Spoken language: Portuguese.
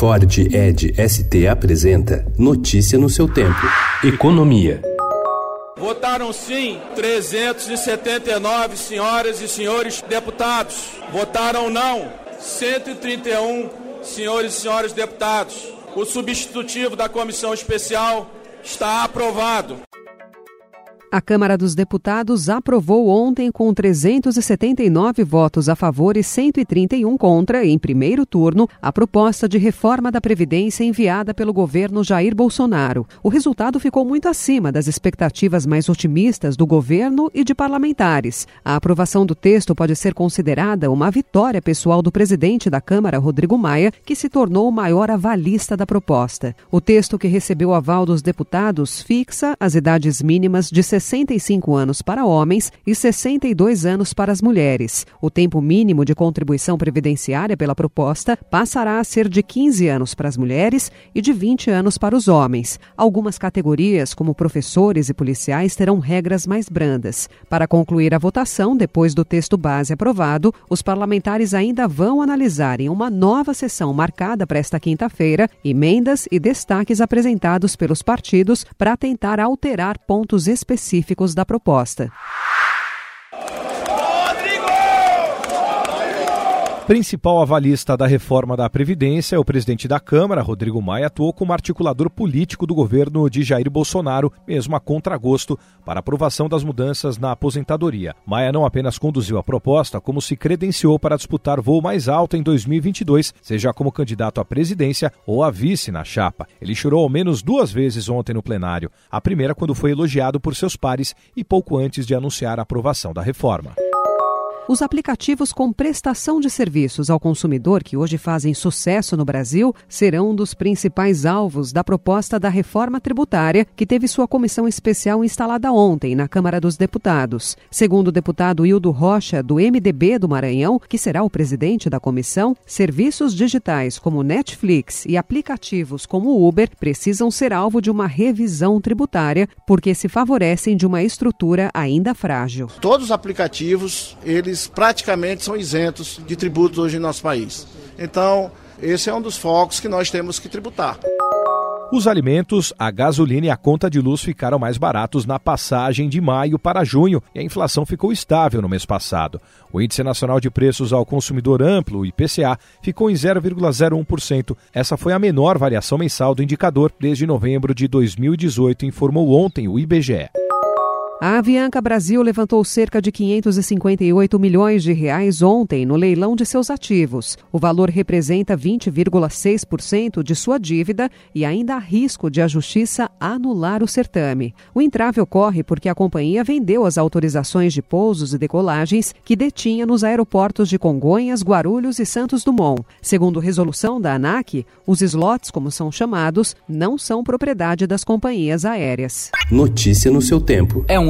Ford Ed ST apresenta Notícia no seu tempo. Economia. Votaram sim 379 senhoras e senhores deputados. Votaram não 131 senhores e senhores deputados. O substitutivo da comissão especial está aprovado. A Câmara dos Deputados aprovou ontem, com 379 votos a favor e 131 contra, em primeiro turno, a proposta de reforma da Previdência enviada pelo governo Jair Bolsonaro. O resultado ficou muito acima das expectativas mais otimistas do governo e de parlamentares. A aprovação do texto pode ser considerada uma vitória pessoal do presidente da Câmara, Rodrigo Maia, que se tornou o maior avalista da proposta. O texto que recebeu aval dos deputados fixa as idades mínimas de 65 anos para homens e 62 anos para as mulheres. O tempo mínimo de contribuição previdenciária pela proposta passará a ser de 15 anos para as mulheres e de 20 anos para os homens. Algumas categorias, como professores e policiais, terão regras mais brandas. Para concluir a votação, depois do texto base aprovado, os parlamentares ainda vão analisar em uma nova sessão marcada para esta quinta-feira emendas e destaques apresentados pelos partidos para tentar alterar pontos específicos específicos da proposta. Principal avalista da reforma da Previdência, o presidente da Câmara, Rodrigo Maia, atuou como articulador político do governo de Jair Bolsonaro, mesmo a contragosto, para aprovação das mudanças na aposentadoria. Maia não apenas conduziu a proposta, como se credenciou para disputar voo mais alto em 2022, seja como candidato à presidência ou a vice na chapa. Ele chorou ao menos duas vezes ontem no plenário. A primeira quando foi elogiado por seus pares e pouco antes de anunciar a aprovação da reforma. Os aplicativos com prestação de serviços ao consumidor, que hoje fazem sucesso no Brasil, serão um dos principais alvos da proposta da reforma tributária, que teve sua comissão especial instalada ontem na Câmara dos Deputados. Segundo o deputado Hildo Rocha, do MDB do Maranhão, que será o presidente da comissão, serviços digitais como Netflix e aplicativos como Uber precisam ser alvo de uma revisão tributária, porque se favorecem de uma estrutura ainda frágil. Todos os aplicativos, eles eles praticamente são isentos de tributos hoje em nosso país. Então, esse é um dos focos que nós temos que tributar. Os alimentos, a gasolina e a conta de luz ficaram mais baratos na passagem de maio para junho e a inflação ficou estável no mês passado. O Índice Nacional de Preços ao Consumidor Amplo, IPCA, ficou em 0,01%. Essa foi a menor variação mensal do indicador desde novembro de 2018, informou ontem o IBGE. A Avianca Brasil levantou cerca de 558 milhões de reais ontem no leilão de seus ativos. O valor representa 20,6% de sua dívida e ainda há risco de a justiça anular o certame. O entrave ocorre porque a companhia vendeu as autorizações de pousos e decolagens que detinha nos aeroportos de Congonhas, Guarulhos e Santos Dumont. Segundo resolução da ANAC, os slots, como são chamados, não são propriedade das companhias aéreas. Notícia no seu tempo. É um